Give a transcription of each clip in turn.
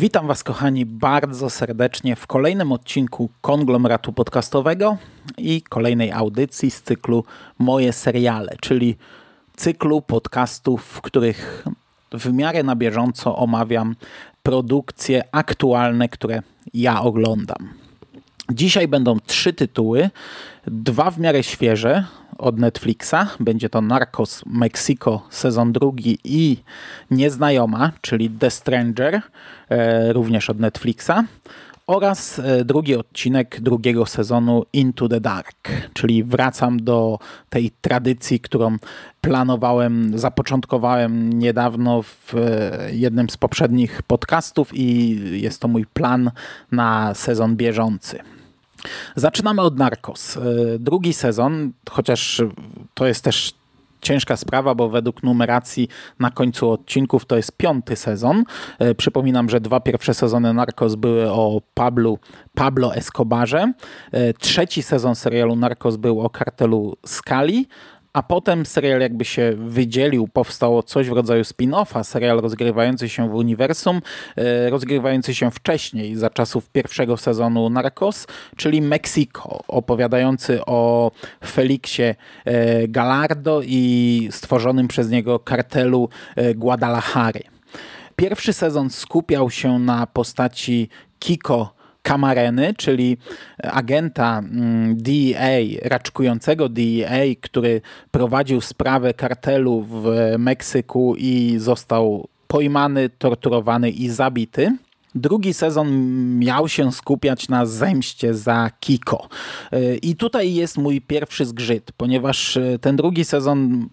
Witam Was, kochani, bardzo serdecznie w kolejnym odcinku konglomeratu podcastowego i kolejnej audycji z cyklu Moje seriale, czyli cyklu podcastów, w których w miarę na bieżąco omawiam produkcje aktualne, które ja oglądam. Dzisiaj będą trzy tytuły, dwa w miarę świeże od Netflixa. Będzie to Narcos Mexico sezon drugi i Nieznajoma, czyli The Stranger, e, również od Netflixa. Oraz e, drugi odcinek drugiego sezonu Into the Dark, czyli wracam do tej tradycji, którą planowałem, zapoczątkowałem niedawno w e, jednym z poprzednich podcastów i jest to mój plan na sezon bieżący. Zaczynamy od Narcos. E, drugi sezon, chociaż to jest też ciężka sprawa, bo według numeracji na końcu odcinków to jest piąty sezon. E, przypominam, że dwa pierwsze sezony Narcos były o Pablo, Pablo Escobarze. E, trzeci sezon serialu Narcos był o kartelu Skali, a potem serial jakby się wydzielił, powstało coś w rodzaju spin-offa, serial rozgrywający się w uniwersum, e, rozgrywający się wcześniej, za czasów pierwszego sezonu Narcos, czyli Mexico, opowiadający o Felixie e, Gallardo i stworzonym przez niego kartelu e, Guadalajary. Pierwszy sezon skupiał się na postaci Kiko Kamareny, czyli agenta mm, DEA, raczkującego DEA, który prowadził sprawę kartelu w Meksyku i został pojmany, torturowany i zabity. Drugi sezon miał się skupiać na zemście za Kiko. I tutaj jest mój pierwszy zgrzyt, ponieważ ten drugi sezon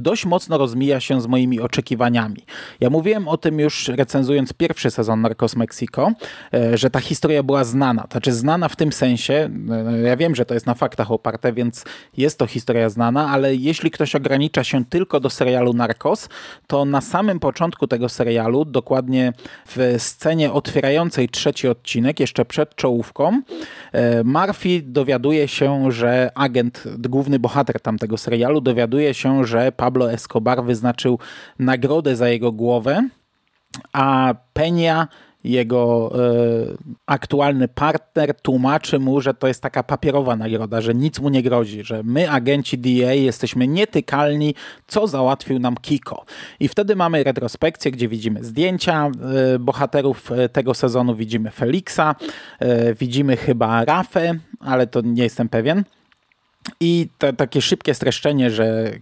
dość mocno rozmija się z moimi oczekiwaniami. Ja mówiłem o tym już recenzując pierwszy sezon Narcos Mexico, e, że ta historia była znana. Znaczy znana w tym sensie, e, ja wiem, że to jest na faktach oparte, więc jest to historia znana, ale jeśli ktoś ogranicza się tylko do serialu Narcos, to na samym początku tego serialu, dokładnie w scenie otwierającej trzeci odcinek, jeszcze przed czołówką, e, Murphy dowiaduje się, że agent, główny bohater tamtego serialu, dowiaduje się, że Pablo Escobar wyznaczył nagrodę za jego głowę, a Peña jego e, aktualny partner tłumaczy mu, że to jest taka papierowa nagroda, że nic mu nie grozi, że my, agenci DEA, jesteśmy nietykalni, co załatwił nam Kiko. I wtedy mamy retrospekcję, gdzie widzimy zdjęcia e, bohaterów e, tego sezonu, widzimy Felixa, widzimy chyba Rafę, ale to nie jestem pewien. I takie szybkie streszczenie, że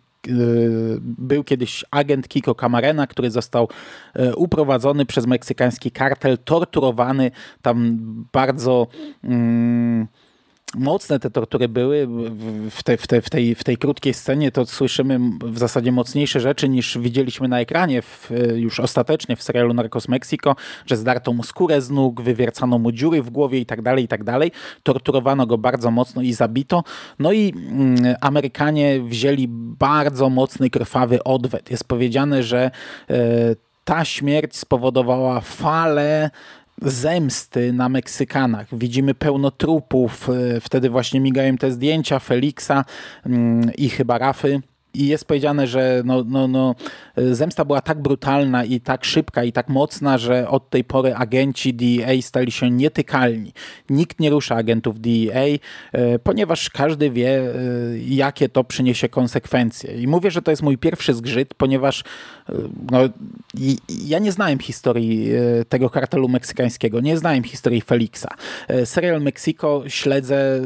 był kiedyś agent Kiko Camarena, który został y, uprowadzony przez meksykański kartel, torturowany tam bardzo. Mm, mocne te tortury były w, te, w, te, w, tej, w tej krótkiej scenie, to słyszymy w zasadzie mocniejsze rzeczy niż widzieliśmy na ekranie w, już ostatecznie w serialu Narcos Mexico, że zdarto mu skórę z nóg, wywiercano mu dziury w głowie i tak dalej, i tak dalej. Torturowano go bardzo mocno i zabito. No i mm, Amerykanie wzięli bardzo mocny, krwawy odwet. Jest powiedziane, że e, ta śmierć spowodowała falę zemsty na Meksykanach. Widzimy pełno trupów, e, wtedy właśnie migają te zdjęcia Feliksa mm, i chyba Rafy i jest powiedziane, że no, no, no, zemsta była tak brutalna i tak szybka i tak mocna, że od tej pory agenci DEA stali się nietykalni. Nikt nie rusza agentów DEA, e, ponieważ każdy wie, e, jakie to przyniesie konsekwencje. I mówię, że to jest mój pierwszy zgrzyt, ponieważ no, ja nie znałem historii tego kartelu meksykańskiego, nie znałem historii Felixa. Serial Mexico śledzę,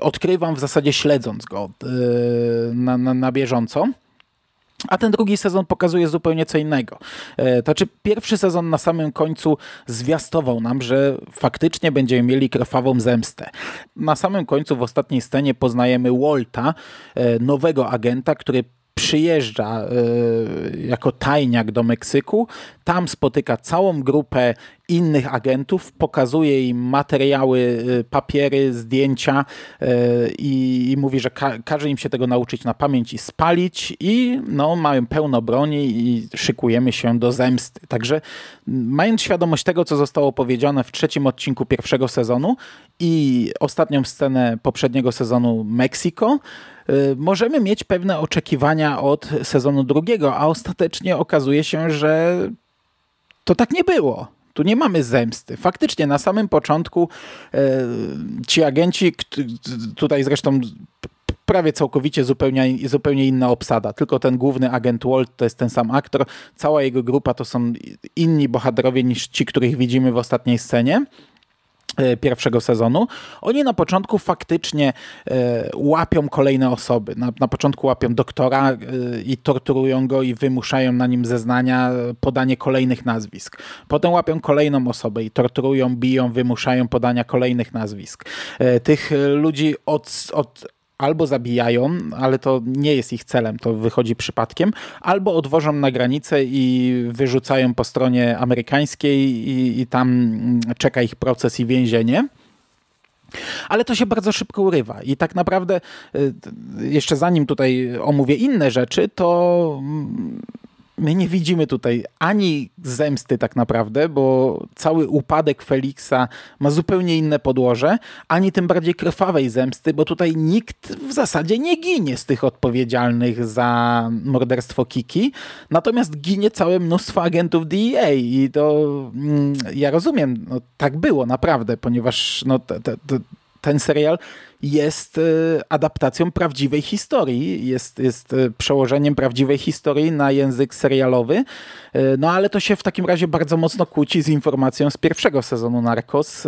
odkrywam w zasadzie śledząc go na, na, na bieżąco. A ten drugi sezon pokazuje zupełnie co innego. E, to znaczy, pierwszy sezon na samym końcu zwiastował nam, że faktycznie będziemy mieli krwawą zemstę. Na samym końcu, w ostatniej scenie, poznajemy Walta, e, nowego agenta, który przyjeżdża y, jako tajniak do Meksyku, tam spotyka całą grupę innych agentów, pokazuje im materiały, y, papiery, zdjęcia y, i, mówi, że ka każe im się tego nauczyć na pamięć i spalić i no, mają pełno broni i szykujemy się do zemsty. Także mając świadomość tego, co zostało powiedziane w trzecim odcinku pierwszego sezonu i ostatnią scenę poprzedniego sezonu Meksiko, możemy mieć pewne oczekiwania od sezonu drugiego, a ostatecznie okazuje się, że to tak nie było. Tu nie mamy zemsty. Faktycznie na samym początku y, ci agenci, tutaj zresztą prawie całkowicie zupełnie, zupełnie inna obsada. Tylko ten główny agent Walt to jest ten sam aktor. Cała jego grupa to są inni bohaterowie niż ci, których widzimy w ostatniej scenie. E, pierwszego sezonu. Oni na początku faktycznie e, łapią kolejne osoby. Na, na początku łapią doktora e, i torturują go i wymuszają na nim zeznania, podanie kolejnych nazwisk. Potem łapią kolejną osobę i torturują, biją, wymuszają podania kolejnych nazwisk. Tych ludzi od, od albo zabijają, ale to nie jest ich celem, to wychodzi przypadkiem, albo odwożą na granicę i wyrzucają po stronie amerykańskiej i, i tam mm, czeka ich proces i więzienie. Ale to się bardzo szybko urywa i tak naprawdę y, jeszcze zanim tutaj omówię inne rzeczy, to mm, my nie widzimy tutaj ani zemsty tak naprawdę, bo cały upadek Feliksa ma zupełnie inne podłoże, ani tym bardziej krwawej zemsty, bo tutaj nikt w zasadzie nie ginie z tych odpowiedzialnych za morderstwo Kiki, natomiast ginie całe mnóstwo agentów DEA i to mm, ja rozumiem, no, tak było naprawdę, ponieważ no, te, te, ten serial jest e, adaptacją prawdziwej historii, jest, jest e, przełożeniem prawdziwej historii na język serialowy, e, no ale to się w takim razie bardzo mocno kłóci z informacją z pierwszego sezonu Narcos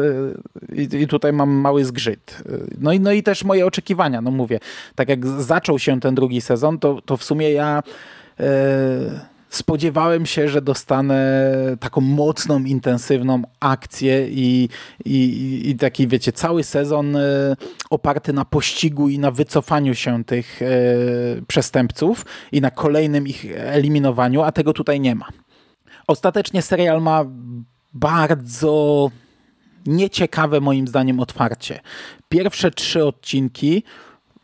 i, i tutaj mam mały zgrzyt. No i, no i też moje oczekiwania, no mówię, tak jak zaczął się ten drugi sezon, to, to w sumie ja... Yy spodziewałem się, że dostanę taką mocną, intensywną akcję i, i, i taki, wiecie, cały sezon e, oparty na pościgu i na wycofaniu się tych e, przestępców i na kolejnym ich eliminowaniu, a tego tutaj nie ma. Ostatecznie serial ma bardzo nieciekawe moim zdaniem otwarcie. Pierwsze trzy odcinki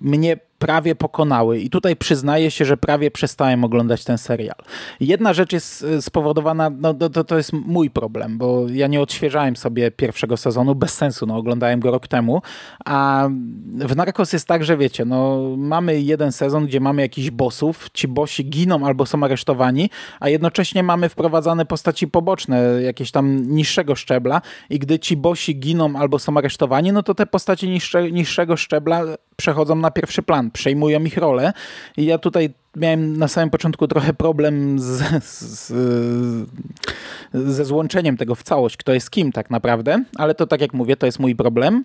mnie prawie pokonały. I tutaj przyznaję się, że prawie przestałem oglądać ten serial. Jedna rzecz jest e, spowodowana, no to, to jest mój problem, bo ja nie odświeżałem sobie pierwszego sezonu, bez sensu, no oglądałem go rok temu, a w Narcos jest tak, że wiecie, no mamy jeden sezon, gdzie mamy jakichś bossów, ci bossi giną albo są aresztowani, a jednocześnie mamy wprowadzane postaci poboczne, jakieś tam niższego szczebla i gdy ci bossi giną albo są aresztowani, no to te postaci niższe, niższego szczebla przechodzą na pierwszy plan przejmują ich rolę. I ja tutaj miałem na samym początku trochę problem z, z, ze złączeniem tego w całość, kto jest kim tak naprawdę, ale to tak jak mówię, to jest mój problem.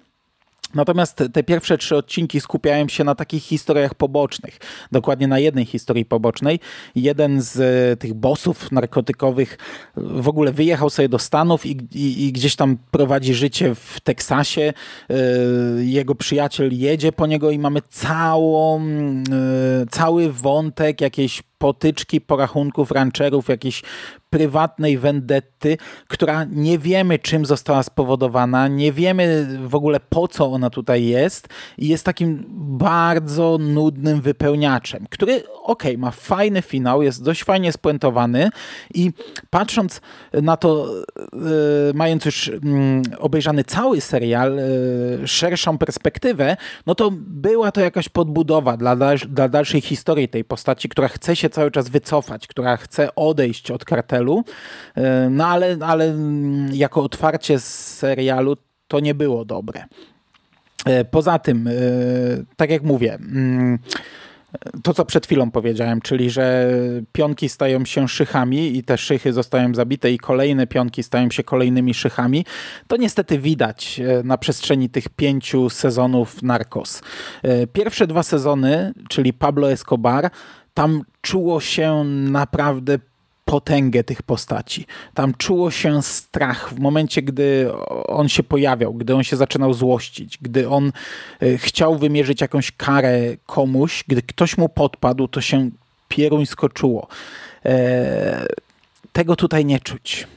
Natomiast te pierwsze trzy odcinki skupiają się na takich historiach pobocznych. Dokładnie na jednej historii pobocznej. Jeden z e, tych bossów narkotykowych w ogóle wyjechał sobie do Stanów i, i, i gdzieś tam prowadzi życie w Teksasie. E, jego przyjaciel jedzie po niego i mamy całą, e, cały wątek jakiejś potyczki porachunków rancherów, jakiejś prywatnej vendetty, która nie wiemy czym została spowodowana, nie wiemy w ogóle po co ona tutaj jest i jest takim bardzo nudnym wypełniaczem, który okej, okay, ma fajny finał, jest dość fajnie spuentowany i patrząc na to, yy, mając już yy, obejrzany cały serial, yy, szerszą perspektywę, no to była to jakaś podbudowa dla, dla dalszej historii tej postaci, która chce się cały czas wycofać, która chce odejść od kartelu, e, no ale, ale jako otwarcie z serialu to nie było dobre. E, poza tym, e, tak jak mówię, mm, to, co przed chwilą powiedziałem, czyli że pionki stają się szychami i te szychy zostają zabite i kolejne pionki stają się kolejnymi szychami, to niestety widać na przestrzeni tych pięciu sezonów Narcos. Pierwsze dwa sezony, czyli Pablo Escobar, tam czuło się naprawdę potęgę tych postaci. Tam czuło się strach w momencie, gdy on się pojawiał, gdy on się zaczynał złościć, gdy on e, chciał wymierzyć jakąś karę komuś, gdy ktoś mu podpadł, to się pieruńsko czuło. E, tego tutaj nie czuć.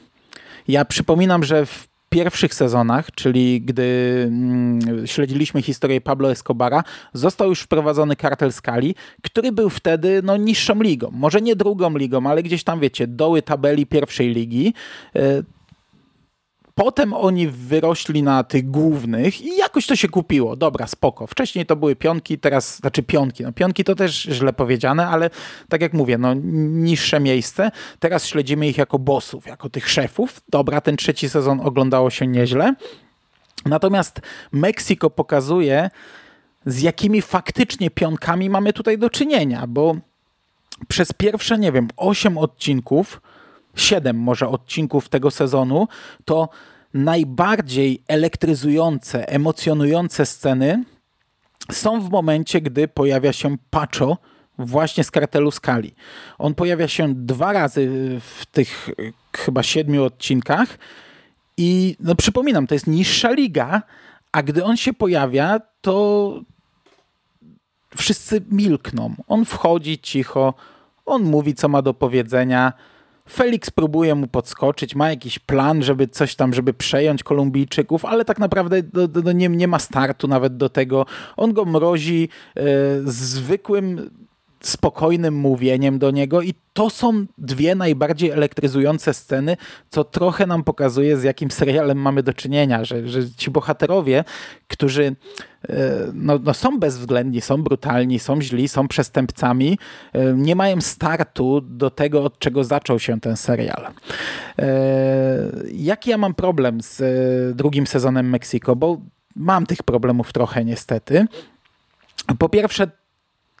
Ja przypominam, że w pierwszych sezonach, czyli gdy mm, śledziliśmy historię Pablo Escobara, został już wprowadzony kartel skali, który był wtedy no, niższą ligą. Może nie drugą ligą, ale gdzieś tam, wiecie, doły tabeli pierwszej ligi. Potem oni wyrośli na tych głównych i jakoś to się kupiło. Dobra, spoko. Wcześniej to były pionki, teraz, znaczy pionki. No pionki to też źle powiedziane, ale tak jak mówię, no niższe miejsce. Teraz śledzimy ich jako bossów, jako tych szefów. Dobra, ten trzeci sezon oglądało się nieźle. Natomiast Meksyko pokazuje, z jakimi faktycznie pionkami mamy tutaj do czynienia, bo przez pierwsze, nie wiem, 8 odcinków siedem może odcinków tego sezonu, to najbardziej elektryzujące, emocjonujące sceny są w momencie, gdy pojawia się Pacho właśnie z kartelu Skali. On pojawia się dwa razy w tych chyba siedmiu odcinkach i no przypominam, to jest niższa liga, a gdy on się pojawia, to wszyscy milkną. On wchodzi cicho, on mówi, co ma do powiedzenia, Felix próbuje mu podskoczyć, ma jakiś plan, żeby coś tam, żeby przejąć Kolumbijczyków, ale tak naprawdę do, do, nie, nie ma startu nawet do tego. On go mrozi e, zwykłym spokojnym mówieniem do niego i to są dwie najbardziej elektryzujące sceny, co trochę nam pokazuje, z jakim serialem mamy do czynienia, że, że ci bohaterowie, którzy e, no, no są bezwzględni, są brutalni, są źli, są przestępcami, e, nie mają startu do tego, od czego zaczął się ten serial. E, jaki ja mam problem z drugim sezonem Mexico, bo mam tych problemów trochę niestety. Po pierwsze,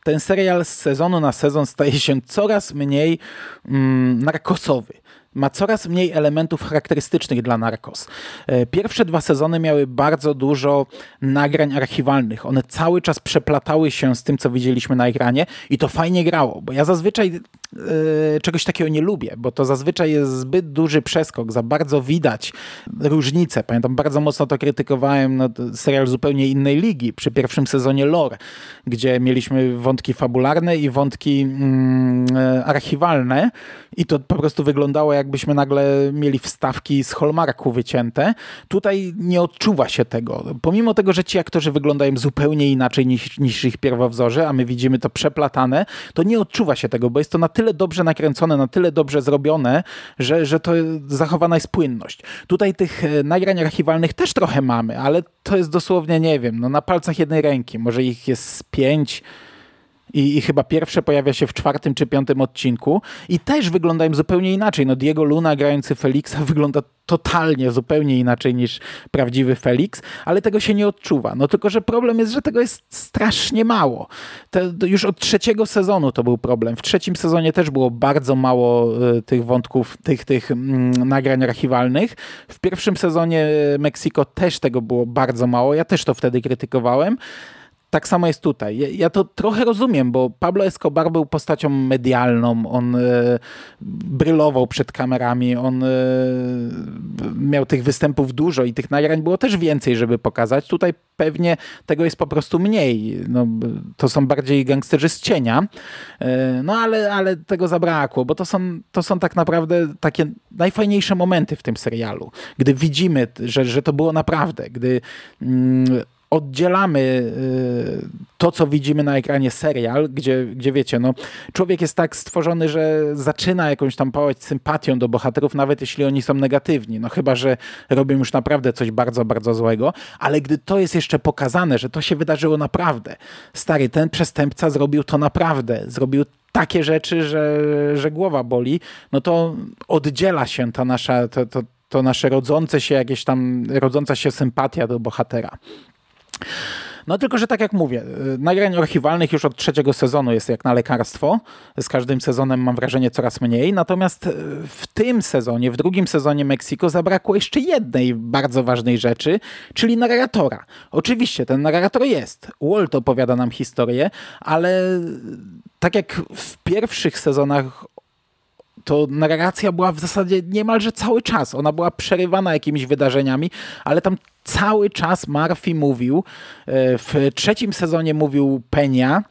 ten serial z sezonu na sezon staje się coraz mniej mm, narkosowy ma coraz mniej elementów charakterystycznych dla Narcos. E, pierwsze dwa sezony miały bardzo dużo nagrań archiwalnych. One cały czas przeplatały się z tym, co widzieliśmy na ekranie i to fajnie grało, bo ja zazwyczaj e, czegoś takiego nie lubię, bo to zazwyczaj jest zbyt duży przeskok, za bardzo widać różnice. Pamiętam, bardzo mocno to krytykowałem no, serial zupełnie innej ligi przy pierwszym sezonie Lore, gdzie mieliśmy wątki fabularne i wątki e, archiwalne i to po prostu wyglądało jakbyśmy nagle mieli wstawki z Hallmarku wycięte. Tutaj nie odczuwa się tego. Pomimo tego, że ci aktorzy wyglądają zupełnie inaczej niż, niż ich pierwowzorzy, a my widzimy to przeplatane, to nie odczuwa się tego, bo jest to na tyle dobrze nakręcone, na tyle dobrze zrobione, że, że to zachowana jest płynność. Tutaj tych e, nagrań archiwalnych też trochę mamy, ale to jest dosłownie, nie wiem, no na palcach jednej ręki. Może ich jest pięć, i, I, chyba pierwsze pojawia się w czwartym czy piątym odcinku i też wyglądają zupełnie inaczej. No Diego Luna grający Felixa wygląda totalnie zupełnie inaczej niż prawdziwy Felix, ale tego się nie odczuwa. No tylko, że problem jest, że tego jest strasznie mało. Te, już od trzeciego sezonu to był problem. W trzecim sezonie też było bardzo mało y, tych wątków, tych, tych mm, nagrań archiwalnych. W pierwszym sezonie Meksiko też tego było bardzo mało. Ja też to wtedy krytykowałem. Tak samo jest tutaj. Ja, ja, to trochę rozumiem, bo Pablo Escobar był postacią medialną, on e, brylował przed kamerami, on e, miał tych występów dużo i tych nagrań było też więcej, żeby pokazać. Tutaj pewnie tego jest po prostu mniej. No, to są bardziej gangsterzy z cienia, e, no ale, ale tego zabrakło, bo to są, to są tak naprawdę takie najfajniejsze momenty w tym serialu, gdy widzimy, że, że to było naprawdę, gdy mm, oddzielamy y, to, co widzimy na ekranie serial, gdzie, gdzie wiecie, no, człowiek jest tak stworzony, że zaczyna jakąś tam pałać sympatią do bohaterów, nawet jeśli oni są negatywni. No chyba, że robią już naprawdę coś bardzo, bardzo złego, ale gdy to jest jeszcze pokazane, że to się wydarzyło naprawdę, stary, ten przestępca zrobił to naprawdę, zrobił takie rzeczy, że, że głowa boli, no to oddziela się ta nasza, to, to, to nasze rodzące się jakieś tam, rodząca się sympatia do bohatera. No tylko, że tak jak mówię, y, nagrań archiwalnych już od trzeciego sezonu jest jak na lekarstwo. Z każdym sezonem mam wrażenie coraz mniej. Natomiast y, w tym sezonie, w drugim sezonie Meksiko zabrakło jeszcze jednej bardzo ważnej rzeczy, czyli narratora. Oczywiście ten narrator jest. Walt opowiada nam historię, ale tak jak w pierwszych sezonach to narracja była w zasadzie niemalże cały czas. Ona była przerywana jakimiś wydarzeniami, ale tam cały czas Murphy mówił. E, w trzecim sezonie mówił Penia.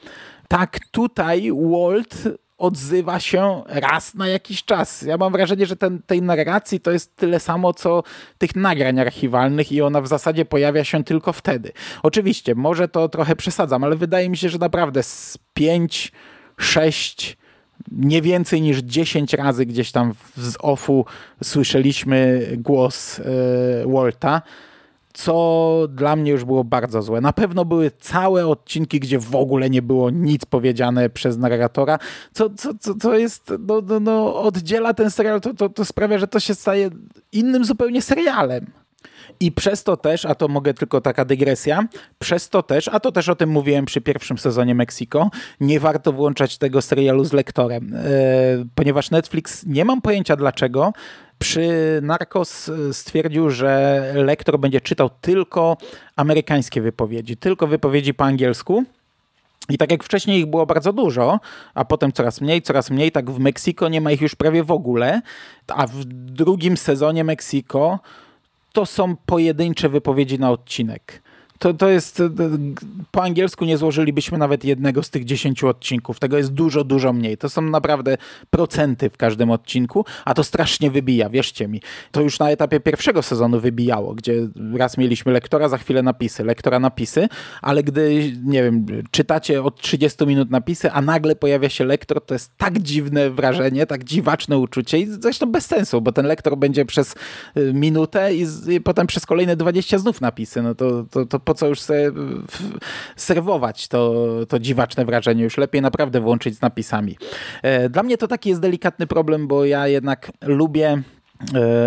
Tak, tutaj Walt odzywa się raz na jakiś czas. Ja mam wrażenie, że ten, tej narracji to jest tyle samo, co tych nagrań archiwalnych i ona w zasadzie pojawia się tylko wtedy. Oczywiście, może to trochę przesadzam, ale wydaje mi się, że naprawdę z pięć, sześć nie więcej niż 10 razy gdzieś tam z offu słyszeliśmy głos y, Walta co dla mnie już było bardzo złe. Na pewno były całe odcinki, gdzie w ogóle nie było nic powiedziane przez narratora, co, co, co, co jest, no, no, no, oddziela ten serial, to, to, to sprawia, że to się staje innym zupełnie serialem. I przez to też, a to mogę tylko taka dygresja, przez to też, a to też o tym mówiłem przy pierwszym sezonie Mexico, nie warto włączać tego serialu z lektorem, e, ponieważ Netflix, nie mam pojęcia dlaczego, przy Narcos stwierdził, że lektor będzie czytał tylko amerykańskie wypowiedzi, tylko wypowiedzi po angielsku. I tak jak wcześniej ich było bardzo dużo, a potem coraz mniej, coraz mniej, tak w Meksyko nie ma ich już prawie w ogóle, a w drugim sezonie Meksiko to są pojedyncze wypowiedzi na odcinek to, to jest, po angielsku nie złożylibyśmy nawet jednego z tych dziesięciu odcinków. Tego jest dużo, dużo mniej. To są naprawdę procenty w każdym odcinku, a to strasznie wybija, wierzcie mi. To już na etapie pierwszego sezonu wybijało, gdzie raz mieliśmy lektora, za chwilę napisy, lektora napisy, ale gdy, nie wiem, czytacie od 30 minut napisy, a nagle pojawia się lektor, to jest tak dziwne wrażenie, tak dziwaczne uczucie i zresztą bez sensu, bo ten lektor będzie przez y, minutę i, z, i potem przez kolejne 20 znów napisy. No to, to, to po co już sobie serwować to, to dziwaczne wrażenie. Już lepiej naprawdę włączyć z napisami. E, dla mnie to taki jest delikatny problem, bo ja jednak lubię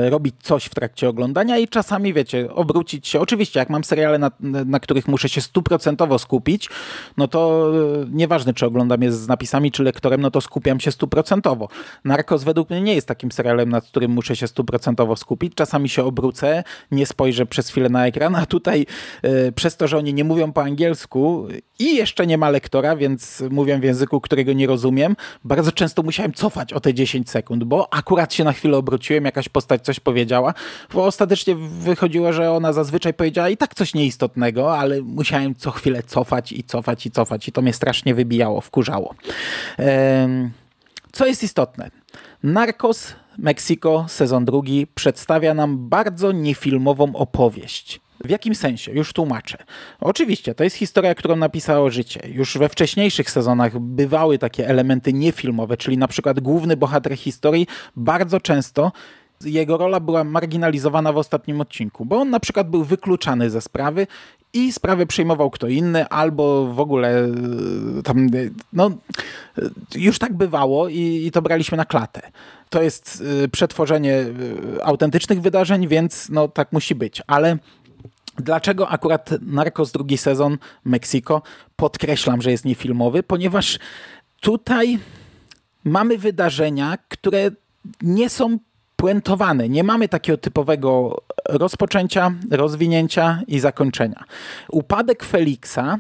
robić coś w trakcie oglądania i czasami, wiecie, obrócić się. Oczywiście, jak mam seriale, na, na których muszę się stuprocentowo skupić, no to e, nieważne, czy oglądam je z napisami, czy lektorem, no to skupiam się stuprocentowo. Narcos według mnie nie jest takim serialem, nad którym muszę się stuprocentowo skupić. Czasami się obrócę, nie spojrzę przez chwilę na ekran, a tutaj e, przez to, że oni nie mówią po angielsku i jeszcze nie ma lektora, więc mówią w języku, którego nie rozumiem, bardzo często musiałem cofać o te 10 sekund, bo akurat się na chwilę obróciłem, jakaś jakaś postać coś powiedziała, bo ostatecznie wychodziło, że ona zazwyczaj powiedziała i tak coś nieistotnego, ale musiałem co chwilę cofać i cofać i cofać i to mnie strasznie wybijało, wkurzało. Co jest istotne? Narcos Mexico, sezon drugi, przedstawia nam bardzo niefilmową opowieść. W jakim sensie? Już tłumaczę. Oczywiście, to jest historia, którą napisało życie. Już we wcześniejszych sezonach bywały takie elementy niefilmowe, czyli na przykład główny bohater historii bardzo często jego rola była marginalizowana w ostatnim odcinku, bo on na przykład był wykluczany ze sprawy i sprawę przejmował kto inny, albo w ogóle e, tam, e, no, e, już tak bywało i, i to braliśmy na klatę. To jest przetworzenie autentycznych wydarzeń, więc no tak musi być, ale Dlaczego akurat Narcos drugi sezon Meksiko? Podkreślam, że jest niefilmowy, ponieważ tutaj mamy wydarzenia, które nie są spuentowane. Nie mamy takiego typowego rozpoczęcia, rozwinięcia i zakończenia. Upadek Feliksa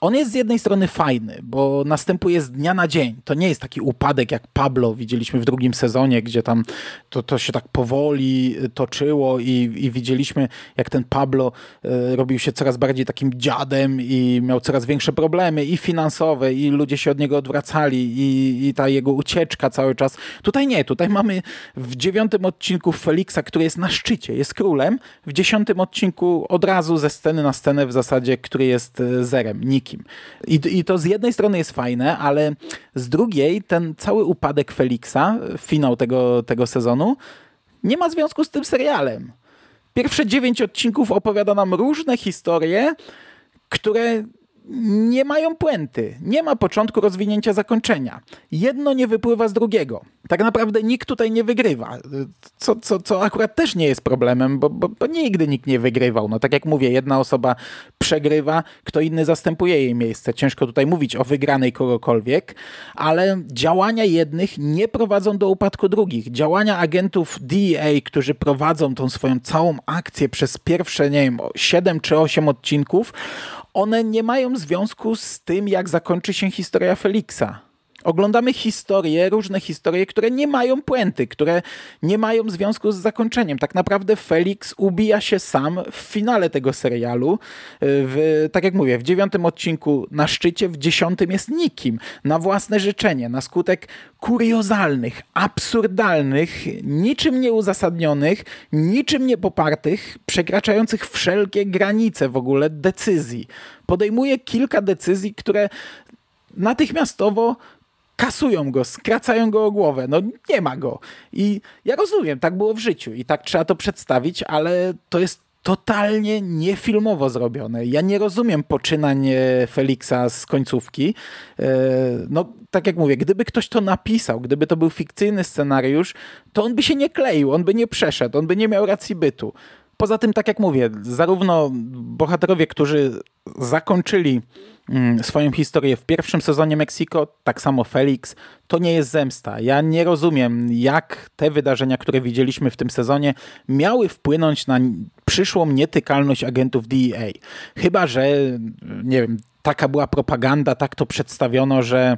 on jest z jednej strony fajny, bo następuje z dnia na dzień. To nie jest taki upadek jak Pablo widzieliśmy w drugim sezonie, gdzie tam to, to się tak powoli toczyło i, i widzieliśmy, jak ten Pablo e, robił się coraz bardziej takim dziadem i miał coraz większe problemy i finansowe, i ludzie się od niego odwracali, i, i ta jego ucieczka cały czas. Tutaj nie, tutaj mamy w dziewiątym odcinku Feliksa, który jest na szczycie, jest królem, w dziesiątym odcinku od razu ze sceny na scenę w zasadzie, który jest e, zerem, nikim I, I to z jednej strony jest fajne, ale z drugiej ten cały upadek Feliksa, finał tego, tego sezonu, nie ma związku z tym serialem. Pierwsze dziewięć odcinków opowiada nam różne historie, które nie mają puenty. Nie ma początku rozwinięcia zakończenia. Jedno nie wypływa z drugiego. Tak naprawdę nikt tutaj nie wygrywa. Co, co, co akurat też nie jest problemem, bo, bo, bo nigdy nikt nie wygrywał. No tak jak mówię, jedna osoba przegrywa, kto inny zastępuje jej miejsce. Ciężko tutaj mówić o wygranej kogokolwiek, ale działania jednych nie prowadzą do upadku drugich. Działania agentów DEA, którzy prowadzą tą swoją całą akcję przez pierwsze, nie wiem, 7 czy 8 odcinków, one nie mają związku z tym, jak zakończy się historia Feliksa. Oglądamy historie, różne historie, które nie mają puenty, które nie mają związku z zakończeniem. Tak naprawdę Felix ubija się sam w finale tego serialu. W, tak jak mówię, w dziewiątym odcinku na szczycie, w dziesiątym jest nikim. Na własne życzenie, na skutek kuriozalnych, absurdalnych, niczym nieuzasadnionych, niczym niepopartych, przekraczających wszelkie granice w ogóle decyzji. Podejmuje kilka decyzji, które natychmiastowo kasują go, skracają go o głowę. No nie ma go. I ja rozumiem, tak było w życiu i tak trzeba to przedstawić, ale to jest totalnie niefilmowo zrobione. Ja nie rozumiem poczynań Feliksa z końcówki. E, no, tak jak mówię, gdyby ktoś to napisał, gdyby to był fikcyjny scenariusz, to on by się nie kleił, on by nie przeszedł, on by nie miał racji bytu. Poza tym, tak jak mówię, zarówno bohaterowie, którzy zakończyli swoją historię w pierwszym sezonie Mexico, tak samo Felix, to nie jest zemsta. Ja nie rozumiem, jak te wydarzenia, które widzieliśmy w tym sezonie, miały wpłynąć na przyszłą nietykalność agentów DEA. Chyba, że, nie wiem, taka była propaganda, tak to przedstawiono, że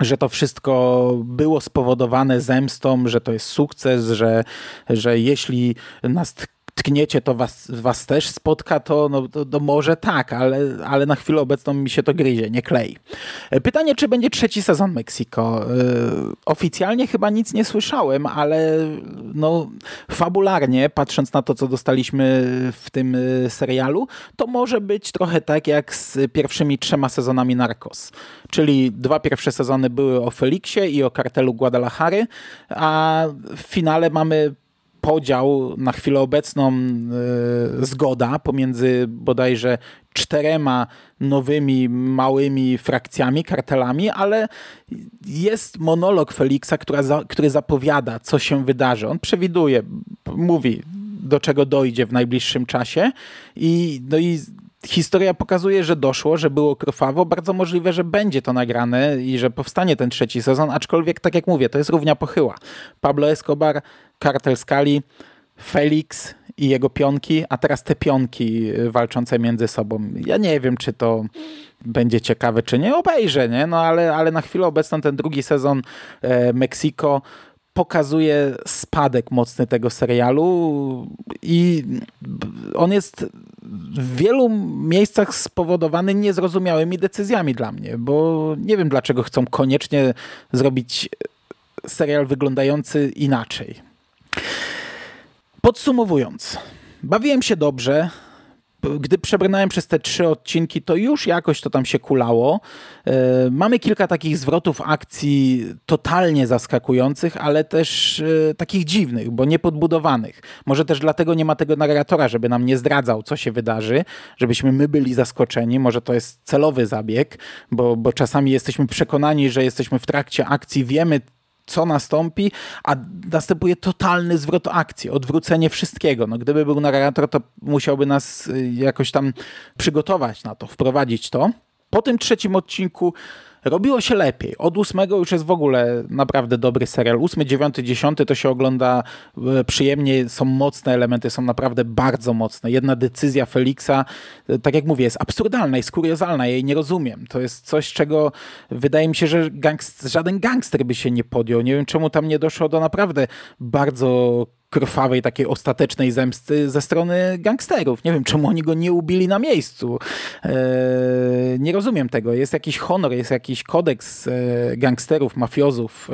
że to wszystko było spowodowane zemstą, że to jest sukces, że, że jeśli nas tkniecie, to was, was też spotka, to, no, to, to, może tak, ale, ale na chwilę obecną mi się to gryzie, nie klei. Pytanie, czy będzie trzeci sezon Mexico? E, oficjalnie chyba nic nie słyszałem, ale no, fabularnie, patrząc na to, co dostaliśmy w tym e, serialu, to może być trochę tak jak z pierwszymi trzema sezonami Narcos. Czyli dwa pierwsze sezony były o Felixie i o kartelu Guadalajary, a w finale mamy podział na chwilę obecną y, zgoda pomiędzy bodajże czterema nowymi, małymi frakcjami, kartelami, ale jest monolog Feliksa, która za, który zapowiada, co się wydarzy. On przewiduje, mówi, do czego dojdzie w najbliższym czasie i, no i historia pokazuje, że doszło, że było krwawo. Bardzo możliwe, że będzie to nagrane i że powstanie ten trzeci sezon, aczkolwiek, tak jak mówię, to jest równia pochyła. Pablo Escobar, kartel Skali, Felix i jego pionki, a teraz te pionki walczące między sobą. Ja nie wiem, czy to będzie ciekawe, czy nie. Obejrzę, nie? No ale, ale na chwilę obecną ten drugi sezon e, Meksiko pokazuje spadek mocny tego serialu i on jest w wielu miejscach spowodowany niezrozumiałymi decyzjami dla mnie, bo nie wiem dlaczego chcą koniecznie zrobić serial wyglądający inaczej. Podsumowując, bawiłem się dobrze, gdy przebrnąłem przez te trzy odcinki, to już jakoś to tam się kulało. E, mamy kilka takich zwrotów akcji totalnie zaskakujących, ale też e, takich dziwnych, bo niepodbudowanych. Może też dlatego nie ma tego narratora, żeby nam nie zdradzał, co się wydarzy, żebyśmy my byli zaskoczeni. Może to jest celowy zabieg, bo, bo czasami jesteśmy przekonani, że jesteśmy w trakcie akcji, wiemy, co nastąpi, a następuje totalny zwrot akcji, odwrócenie wszystkiego. No, gdyby był narrator, to musiałby nas y, jakoś tam przygotować na to, wprowadzić to. Po tym trzecim odcinku robiło się lepiej. Od ósmego już jest w ogóle naprawdę dobry serial. Ósmy, dziewiąty, dziesiąty to się ogląda e, przyjemnie, są mocne elementy, są naprawdę bardzo mocne. Jedna decyzja Felixa, e, tak jak mówię, jest absurdalna, jest kuriozalna, jej nie rozumiem. To jest coś, czego wydaje mi się, że gangst żaden gangster by się nie podjął. Nie wiem, czemu tam nie doszło do naprawdę bardzo krwawej, takiej ostatecznej zemsty ze strony gangsterów. Nie wiem, czemu oni go nie ubili na miejscu. Eee, nie rozumiem tego. Jest jakiś honor, jest jakiś kodeks e, gangsterów, mafiozów,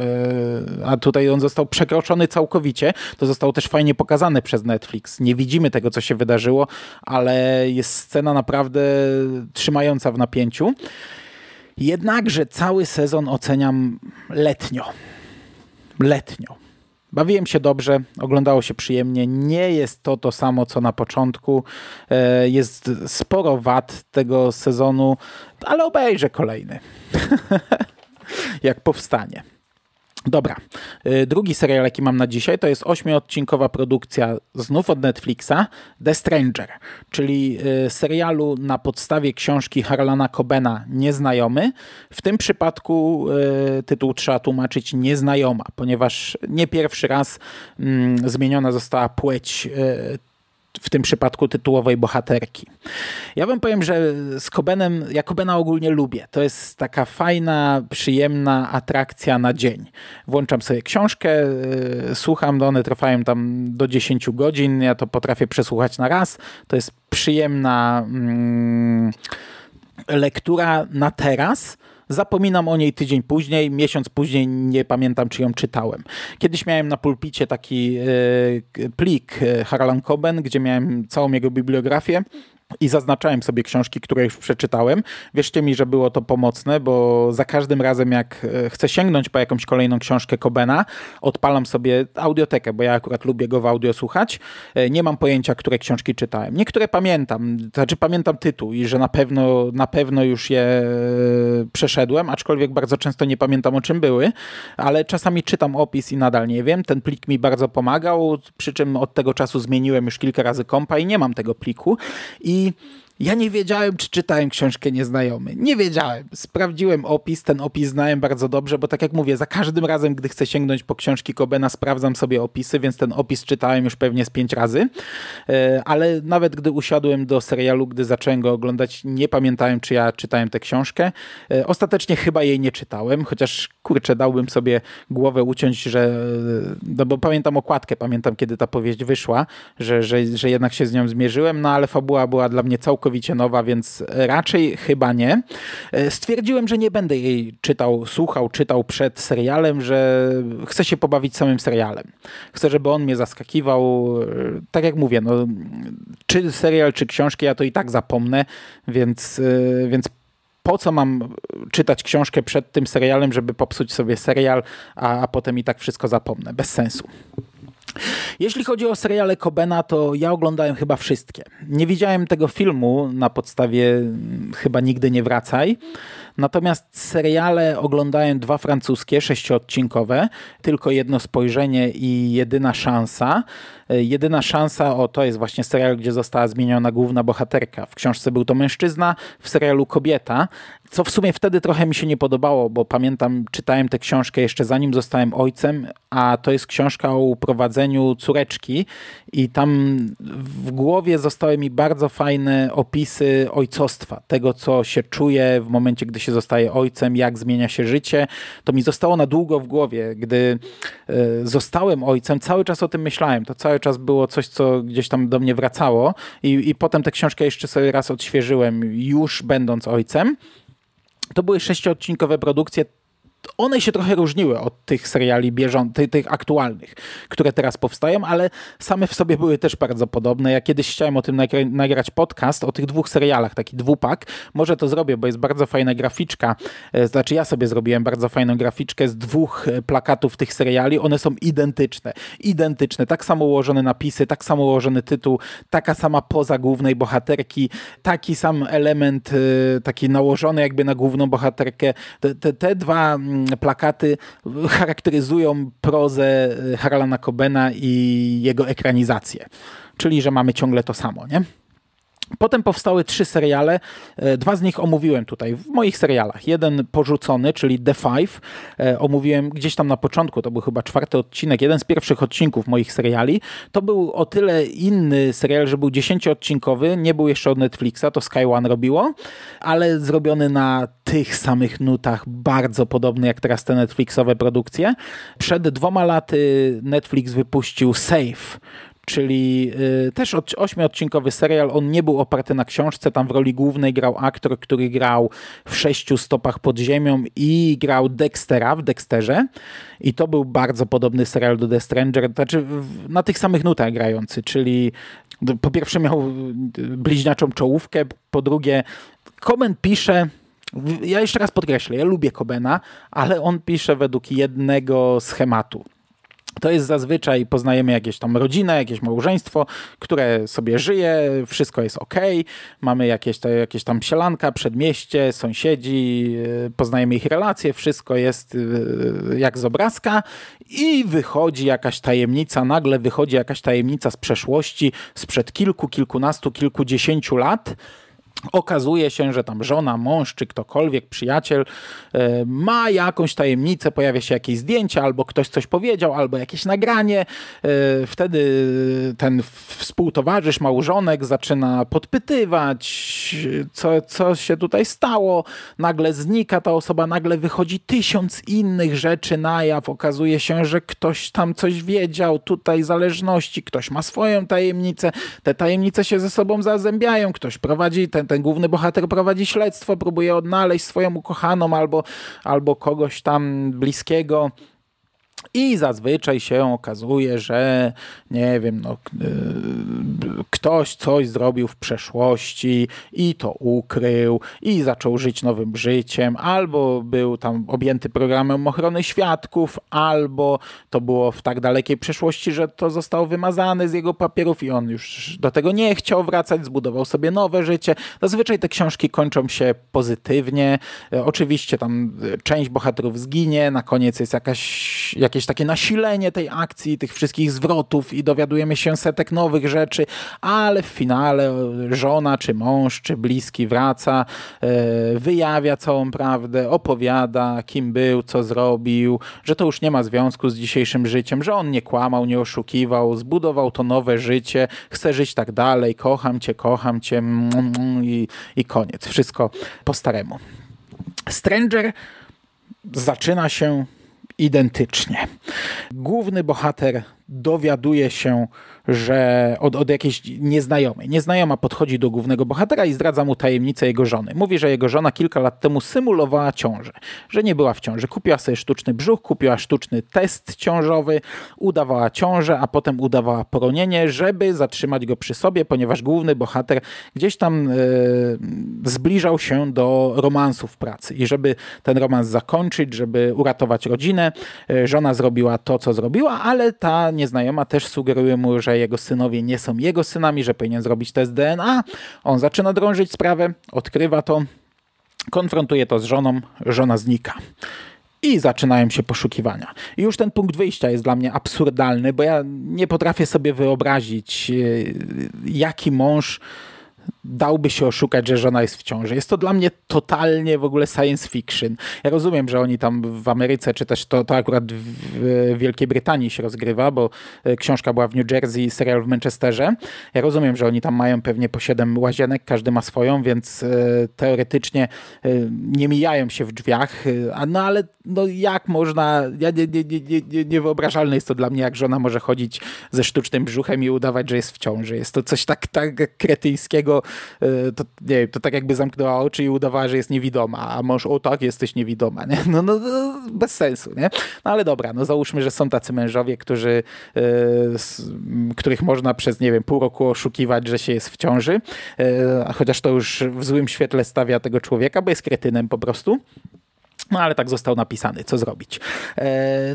e, a tutaj on został przekroczony całkowicie. To zostało też fajnie pokazane przez Netflix. Nie widzimy tego, co się wydarzyło, ale jest scena naprawdę trzymająca w napięciu. Jednakże cały sezon oceniam letnio. Letnio Bawiłem się dobrze, oglądało się przyjemnie. Nie jest to to samo, co na początku. E, jest sporo wad tego sezonu, ale obejrzę kolejny. Jak powstanie. Dobra, y, drugi serial, jaki mam na dzisiaj, to jest ośmiodcinkowa produkcja znów od Netflixa, The Stranger, czyli y, serialu na podstawie książki Harlana Cobena Nieznajomy. W tym przypadku y, tytuł trzeba tłumaczyć Nieznajoma, ponieważ nie pierwszy raz mm, zmieniona została płeć w tym przypadku tytułowej bohaterki. Ja wam powiem, że z Kobenem, ja Kobena ogólnie lubię. To jest taka fajna, przyjemna atrakcja na dzień. Włączam sobie książkę, yy, słucham, one trwają tam do 10 godzin, ja to potrafię przesłuchać na raz. To jest przyjemna mm, lektura na teraz Zapominam o niej tydzień później, miesiąc później nie pamiętam, czy ją czytałem. Kiedyś miałem na pulpicie taki e, plik e, Harlan Coben, gdzie miałem całą jego bibliografię i zaznaczałem sobie książki, które już przeczytałem. Wierzcie mi, że było to pomocne, bo za każdym razem jak e, chcę sięgnąć po jakąś kolejną książkę Kobena, odpalam sobie audiotekę, bo ja akurat lubię go w audio słuchać. E, nie mam pojęcia, które książki czytałem. Niektóre pamiętam, znaczy pamiętam tytuł i że na pewno, na pewno już je e, przeszedłem, aczkolwiek bardzo często nie pamiętam o czym były, ale czasami czytam opis i nadal nie wiem. Ten plik mi bardzo pomagał, przy czym od tego czasu zmieniłem już kilka razy kompa i nie mam tego pliku i i ja nie wiedziałem, czy czytałem książkę Nieznajomy. Nie wiedziałem. Sprawdziłem opis, ten opis znałem bardzo dobrze, bo tak jak mówię, za każdym razem, gdy chcę sięgnąć po książki Kobena, sprawdzam sobie opisy, więc ten opis czytałem już pewnie z pięć razy. E, ale nawet gdy usiadłem do serialu, gdy zacząłem go oglądać, nie pamiętałem, czy ja czytałem tę książkę. E, ostatecznie chyba jej nie czytałem, chociaż kurczę, dałbym sobie głowę uciąć, że, no bo pamiętam okładkę, pamiętam kiedy ta powieść wyszła, że, że, że jednak się z nią zmierzyłem, no ale fabuła była dla mnie całkowicie nowa, więc raczej chyba nie. E, stwierdziłem, że nie będę jej czytał, słuchał, czytał przed serialem, że chcę się pobawić samym serialem. Chcę, żeby on mnie zaskakiwał. E, tak jak mówię, no, czy serial, czy książki, ja to i tak zapomnę, więc, e, więc po co mam czytać książkę przed tym serialem, żeby popsuć sobie serial, a, a potem i tak wszystko zapomnę. Bez sensu. Jeśli chodzi o seriale Cobena, to ja oglądałem chyba wszystkie. Nie widziałem tego filmu na podstawie mm, chyba Nigdy nie wracaj. Natomiast seriale oglądałem dwa francuskie, sześcioodcinkowe, tylko jedno spojrzenie i jedyna szansa. E, jedyna szansa, o to jest właśnie serial, gdzie została zmieniona główna bohaterka. W książce był to mężczyzna, w serialu kobieta, co w sumie wtedy trochę mi się nie podobało, bo pamiętam, czytałem tę książkę jeszcze zanim zostałem ojcem, a to jest książka o uprowadzeniu córeczki i tam w głowie zostały mi bardzo fajne opisy ojcostwa, tego co się czuje w momencie, gdy się zostaje ojcem, jak zmienia się życie. To mi zostało na długo w głowie. Gdy e, zostałem ojcem, cały czas o tym myślałem. To cały czas było coś, co gdzieś tam do mnie wracało i, i potem tę książkę jeszcze sobie raz odświeżyłem, już będąc ojcem. To były sześciodcinkowe produkcje one się trochę różniły od tych seriali bieżących, tych aktualnych, które teraz powstają, ale same w sobie były też bardzo podobne. Ja kiedyś chciałem o tym nagrać podcast, o tych dwóch serialach, taki dwupak. Może to zrobię, bo jest bardzo fajna graficzka. E, znaczy ja sobie zrobiłem bardzo fajną graficzkę z dwóch e, plakatów tych seriali. One są identyczne. Identyczne. Tak samo ułożone napisy, tak samo ułożony tytuł, taka sama poza głównej bohaterki, taki sam element e, taki nałożony jakby na główną bohaterkę. Te, te, te dwa plakaty charakteryzują prozę e, Harlana Cobena i jego ekranizację. Czyli, że mamy ciągle to samo, nie? Potem powstały trzy seriale. E, dwa z nich omówiłem tutaj w moich serialach. Jeden porzucony, czyli The Five. E, omówiłem gdzieś tam na początku, to był chyba czwarty odcinek, jeden z pierwszych odcinków moich seriali. To był o tyle inny serial, że był dziesięcioodcinkowy, nie był jeszcze od Netflixa, to Sky One robiło, ale zrobiony na tych samych nutach, bardzo podobny jak teraz te Netflixowe produkcje. Przed dwoma laty Netflix wypuścił Safe, czyli y, też ośmiodcinkowy serial. On nie był oparty na książce. Tam w roli głównej grał aktor, który grał w sześciu stopach pod ziemią i grał Dextera w Dexterze. I to był bardzo podobny serial do The Stranger, znaczy na tych samych nutach grający, czyli po pierwsze miał bliźniaczą czołówkę, po drugie Komen pisze ja jeszcze raz podkreślę, ja lubię Kobena, ale on pisze według jednego schematu to jest zazwyczaj, poznajemy jakieś tam rodzinę, jakieś małżeństwo, które sobie żyje, wszystko jest ok, mamy jakieś, jakieś tam sielanka, przedmieście, sąsiedzi, y, poznajemy ich relacje, wszystko jest y, jak z obrazka i wychodzi jakaś tajemnica, nagle wychodzi jakaś tajemnica z przeszłości, sprzed kilku, kilkunastu, kilkudziesięciu lat, Okazuje się, że tam żona, mąż czy ktokolwiek, przyjaciel e, ma jakąś tajemnicę, pojawia się jakieś zdjęcie, albo ktoś coś powiedział, albo jakieś nagranie. E, wtedy ten współtowarzysz, małżonek zaczyna podpytywać, co, co się tutaj stało. Nagle znika ta osoba, nagle wychodzi tysiąc innych rzeczy na jaw. Okazuje się, że ktoś tam coś wiedział, tutaj zależności, ktoś ma swoją tajemnicę. Te tajemnice się ze sobą zazębiają, ktoś prowadzi ten ten główny bohater prowadzi śledztwo, próbuje odnaleźć swoją ukochaną albo, albo kogoś tam bliskiego. I zazwyczaj się okazuje, że nie wiem, no, y, ktoś coś zrobił w przeszłości i to ukrył i zaczął żyć nowym życiem, albo był tam objęty programem ochrony świadków, albo to było w tak dalekiej przeszłości, że to zostało wymazane z jego papierów i on już do tego nie chciał wracać, zbudował sobie nowe życie. Zazwyczaj te książki kończą się pozytywnie. Oczywiście tam część bohaterów zginie, na koniec jest jakaś, jakieś takie nasilenie tej akcji, tych wszystkich zwrotów i dowiadujemy się setek nowych rzeczy, ale w finale żona, czy mąż, czy bliski wraca, e, wyjawia całą prawdę, opowiada, kim był, co zrobił, że to już nie ma związku z dzisiejszym życiem, że on nie kłamał, nie oszukiwał, zbudował to nowe życie, chce żyć tak dalej, kocham cię, kocham cię i, i koniec. Wszystko po staremu. Stranger zaczyna się identycznie. Główny bohater dowiaduje się, że od, od jakiejś nieznajomej. Nieznajoma podchodzi do głównego bohatera i zdradza mu tajemnicę jego żony. Mówi, że jego żona kilka lat temu symulowała ciążę, że nie była w ciąży. Kupiła sobie sztuczny brzuch, kupiła sztuczny test ciążowy, udawała ciążę, a potem udawała poronienie, żeby zatrzymać go przy sobie, ponieważ główny bohater gdzieś tam e, zbliżał się do romansu w pracy i żeby ten romans zakończyć, żeby uratować rodzinę, e, żona zrobiła to, co zrobiła, ale ta nieznajoma też sugeruje mu, że jego synowie nie są jego synami, że powinien zrobić test DNA. On zaczyna drążyć sprawę, odkrywa to, konfrontuje to z żoną, żona znika. I zaczynają się poszukiwania. I już ten punkt wyjścia jest dla mnie absurdalny, bo ja nie potrafię sobie wyobrazić, e, jaki mąż dałby się oszukać, że żona jest w ciąży. Jest to dla mnie totalnie w ogóle science fiction. Ja rozumiem, że oni tam w Ameryce, czy też to, to akurat w Wielkiej Brytanii się rozgrywa, bo e, książka była w New Jersey, serial w Manchesterze. Ja rozumiem, że oni tam mają pewnie po siedem łazienek, każdy ma swoją, więc e, teoretycznie e, nie mijają się w drzwiach, no ale no jak można, ja nie, nie, nie, nie, niewyobrażalne jest to dla mnie, jak żona może chodzić ze sztucznym brzuchem i udawać, że jest w ciąży. Jest to coś tak, tak kretyńskiego, to, nie wiem, to tak jakby zamknęła oczy i udawała, że jest niewidoma, a mąż, o tak, jesteś niewidoma, nie? No, no, no bez sensu, nie? No ale dobra, no załóżmy, że są tacy mężowie, którzy, yy, których można przez, nie wiem, pół roku oszukiwać, że się jest w ciąży, yy, chociaż to już w złym świetle stawia tego człowieka, bo jest kretynem po prostu. No ale tak został napisany, co zrobić.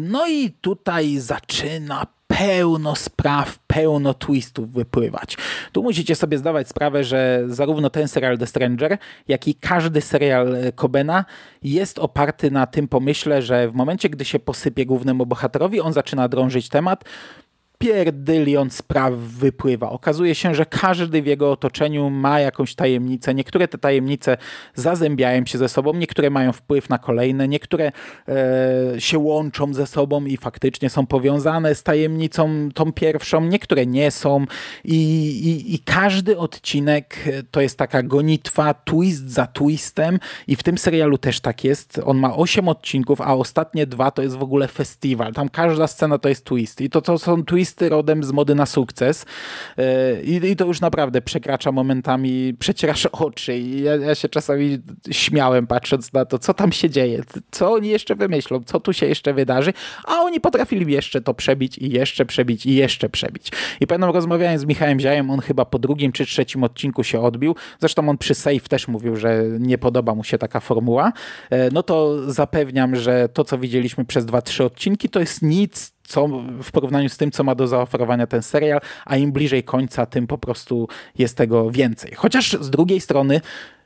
No i tutaj zaczyna pełno spraw, pełno twistów wypływać. Tu musicie sobie zdawać sprawę, że zarówno ten serial The Stranger, jak i każdy serial Cobena jest oparty na tym pomyśle, że w momencie, gdy się posypie głównemu bohaterowi, on zaczyna drążyć temat, pierdylion spraw wypływa. Okazuje się, że każdy w jego otoczeniu ma jakąś tajemnicę. Niektóre te tajemnice zazębiają się ze sobą, niektóre mają wpływ na kolejne, niektóre e, się łączą ze sobą i faktycznie są powiązane z tajemnicą tą pierwszą, niektóre nie są i, i, i każdy odcinek to jest taka gonitwa, twist za twistem i w tym serialu też tak jest. On ma 8 odcinków, a ostatnie dwa to jest w ogóle festiwal. Tam każda scena to jest twist i to, to są twisty listy rodem z mody na sukces. E, i, i to już naprawdę przekracza momentami, przecierasz oczy i ja, ja, się czasami śmiałem patrząc na to, co tam się dzieje, co oni jeszcze wymyślą, co tu się jeszcze wydarzy, a oni potrafili jeszcze to przebić i jeszcze przebić i jeszcze przebić. I pamiętam rozmawiałem z Michałem Ziajem, on chyba po drugim czy trzecim odcinku się odbił, zresztą on przy Save też mówił, że nie podoba mu się taka formuła, e, no to zapewniam, że to, co widzieliśmy przez dwa, trzy odcinki, to jest nic, co w porównaniu z tym, co ma do zaoferowania ten serial, a im bliżej końca, tym po prostu jest tego więcej. Chociaż z drugiej strony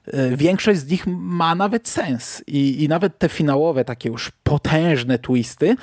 e, większość z nich ma nawet sens I, i nawet te finałowe, takie już potężne twisty,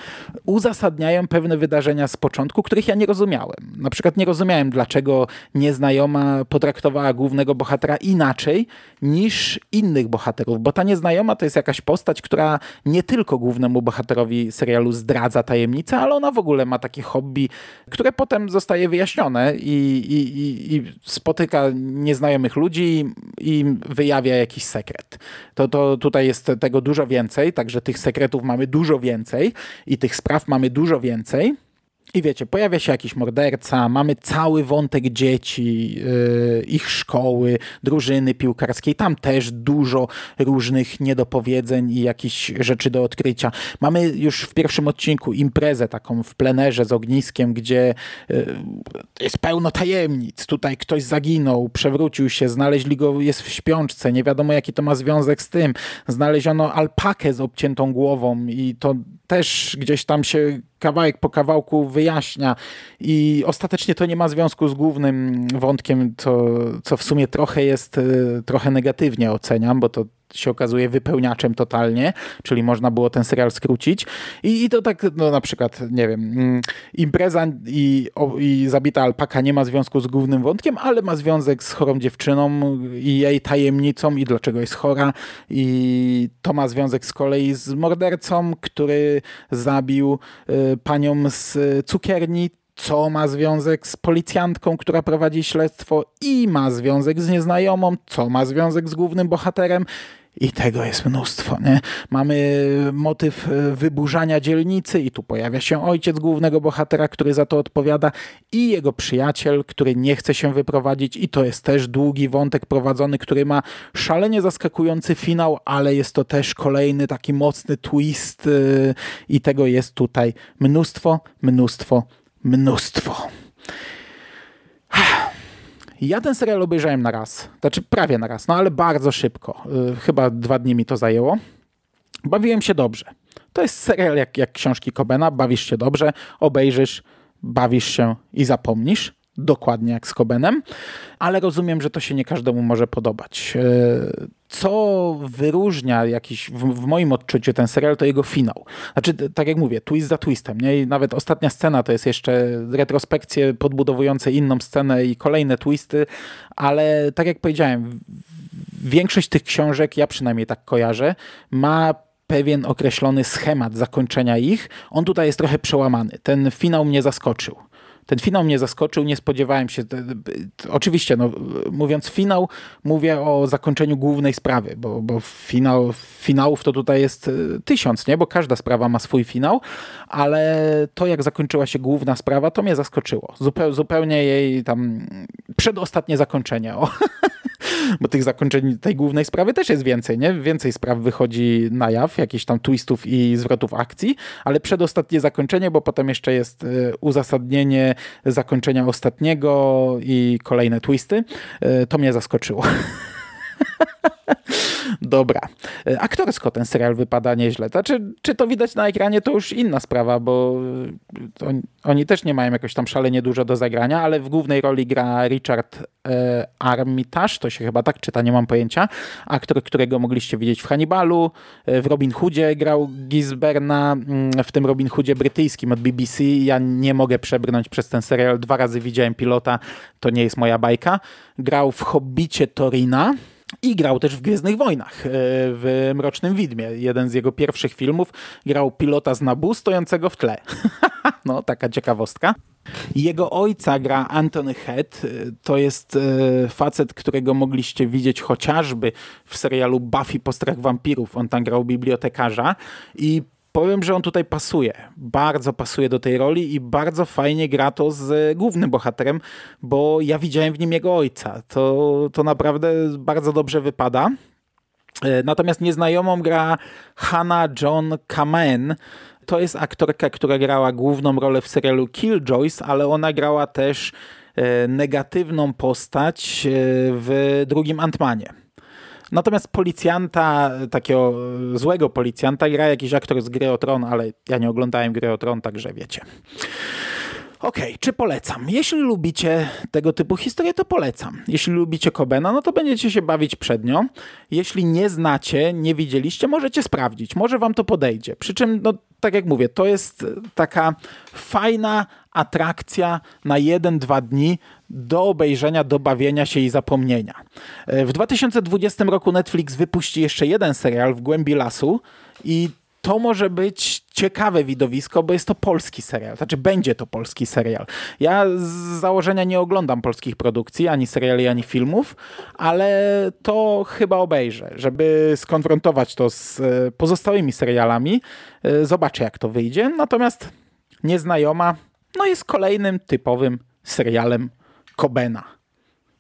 uzasadniają pewne wydarzenia z początku, których ja nie rozumiałem. Na przykład nie rozumiałem, dlaczego nieznajoma potraktowała głównego bohatera inaczej niż innych bohaterów, bo ta nieznajoma to jest jakaś postać, która nie tylko głównemu bohaterowi serialu zdradza tajemnicę, ale ona w ogóle ma takie hobby, które potem zostaje wyjaśnione i, i, i, i spotyka nieznajomych ludzi i wyjawia jakiś sekret. To, to tutaj jest tego dużo więcej, także tych sekretów mamy dużo więcej i tych spraw mamy dużo więcej. I wiecie, pojawia się jakiś morderca, mamy cały wątek dzieci, yy, ich szkoły, drużyny piłkarskiej. Tam też dużo różnych niedopowiedzeń i jakichś rzeczy do odkrycia. Mamy już w pierwszym odcinku imprezę taką w plenerze z ogniskiem, gdzie yy, jest pełno tajemnic. Tutaj ktoś zaginął, przewrócił się, znaleźli go, jest w śpiączce, nie wiadomo jaki to ma związek z tym. Znaleziono alpakę z obciętą głową i to też gdzieś tam się kawałek po kawałku wyjaśnia. I ostatecznie to nie ma związku z głównym wątkiem, co, co w sumie trochę jest, y, trochę negatywnie oceniam, bo to się okazuje wypełniaczem totalnie, czyli można było ten serial skrócić. I, i to tak, no na przykład, nie wiem, mm, impreza i, o, i zabita alpaka nie ma związku z głównym wątkiem, ale ma związek z chorą dziewczyną i jej tajemnicą i dlaczego jest chora. I to ma związek z kolei z mordercą, który zabił y, panią z cukierni, co ma związek z policjantką, która prowadzi śledztwo i ma związek z nieznajomą, co ma związek z głównym bohaterem. I tego jest mnóstwo. Nie? Mamy motyw e, wyburzania dzielnicy, i tu pojawia się ojciec głównego bohatera, który za to odpowiada, i jego przyjaciel, który nie chce się wyprowadzić. I to jest też długi wątek prowadzony, który ma szalenie zaskakujący finał, ale jest to też kolejny taki mocny twist, e, i tego jest tutaj mnóstwo, mnóstwo, mnóstwo. Ja ten serial obejrzałem na raz, znaczy prawie na raz, no ale bardzo szybko. Yy, chyba dwa dni mi to zajęło. Bawiłem się dobrze. To jest serial jak, jak książki Kobena. Bawisz się dobrze, obejrzysz, bawisz się i zapomnisz dokładnie jak z Kobenem, ale rozumiem, że to się nie każdemu może podobać. E, co wyróżnia jakiś, w, w, moim odczuciu ten serial, to jego finał. Znaczy, tak jak mówię, twist za twistem. Nie? I nawet ostatnia scena to jest jeszcze retrospekcje podbudowujące inną scenę i kolejne twisty, ale tak jak powiedziałem, większość tych książek, ja przynajmniej tak kojarzę, ma pewien określony schemat zakończenia ich. On tutaj jest trochę przełamany. Ten finał mnie zaskoczył. Ten finał mnie zaskoczył, nie spodziewałem się. Oczywiście, no, mówiąc finał, mówię o zakończeniu głównej sprawy, bo, bo finał, finałów to tutaj jest e, tysiąc, nie? bo każda sprawa ma swój finał, ale to jak zakończyła się główna sprawa, to mnie zaskoczyło. Zupeł, zupełnie jej tam przedostatnie zakończenie. O. bo tych zakończeń tej głównej sprawy też jest więcej, nie? Więcej spraw wychodzi na jaw, jakichś tam twistów i zwrotów akcji, ale przedostatnie zakończenie, bo potem jeszcze jest e, uzasadnienie zakończenia ostatniego i kolejne twisty. E, to mnie zaskoczyło. Dobra. Aktorsko ten serial wypada nieźle. Znaczy, czy to widać na ekranie, to już inna sprawa, bo e, oni, oni też nie mają jakoś tam szalenie dużo do zagrania, ale w głównej roli gra Richard e, Armitage, to się chyba tak czyta, nie mam pojęcia. Aktor, którego mogliście widzieć w Hannibalu, e, w Robin Hoodzie grał Gisberna, mm, w tym Robin Hoodzie brytyjskim od BBC. Ja nie mogę przebrnąć przez ten serial. Dwa razy widziałem pilota, to nie jest moja bajka. Grał w Hobbicie Torina, i grał też w Gwiezdnych Wojnach, e, w Mrocznym Widmie. Jeden z jego pierwszych filmów grał pilota z Nabu stojącego w tle. no, taka ciekawostka. Jego ojca gra Anthony Head. E, to jest e, facet, którego mogliście widzieć chociażby w serialu Buffy po strach wampirów. On tam grał bibliotekarza i powiem, że on tutaj pasuje. Bardzo pasuje do tej roli i bardzo fajnie gra to z głównym bohaterem, bo ja widziałem w nim jego ojca. To, to naprawdę bardzo dobrze wypada. E, natomiast nieznajomą gra Hannah John Kamen. To jest aktorka, która grała główną rolę w serialu Killjoys, ale ona grała też e, negatywną postać e, w drugim Antmanie. Natomiast policjanta, takiego złego policjanta gra jakiś aktor z Gry o Tron, ale ja nie oglądałem Gry o Tron, także wiecie. Okej, czy polecam? Jeśli lubicie tego typu historie, to polecam. Jeśli lubicie Kobena, no to będziecie się bawić przed nią. Jeśli nie znacie, nie widzieliście, możecie sprawdzić. Może wam to podejdzie. Przy czym, no tak jak mówię, to jest taka fajna atrakcja na jeden, dwa dni do obejrzenia, do bawienia się i zapomnienia. W 2020 roku Netflix wypuści jeszcze jeden serial w głębi lasu i to może być ciekawe widowisko, bo jest to polski serial. Znaczy, będzie to polski serial. Ja z założenia nie oglądam polskich produkcji, ani seriali, ani filmów, ale to chyba obejrzę, żeby skonfrontować to z e, pozostałymi serialami. E, zobaczę, jak to wyjdzie. Natomiast Nieznajoma no jest kolejnym typowym serialem Kobena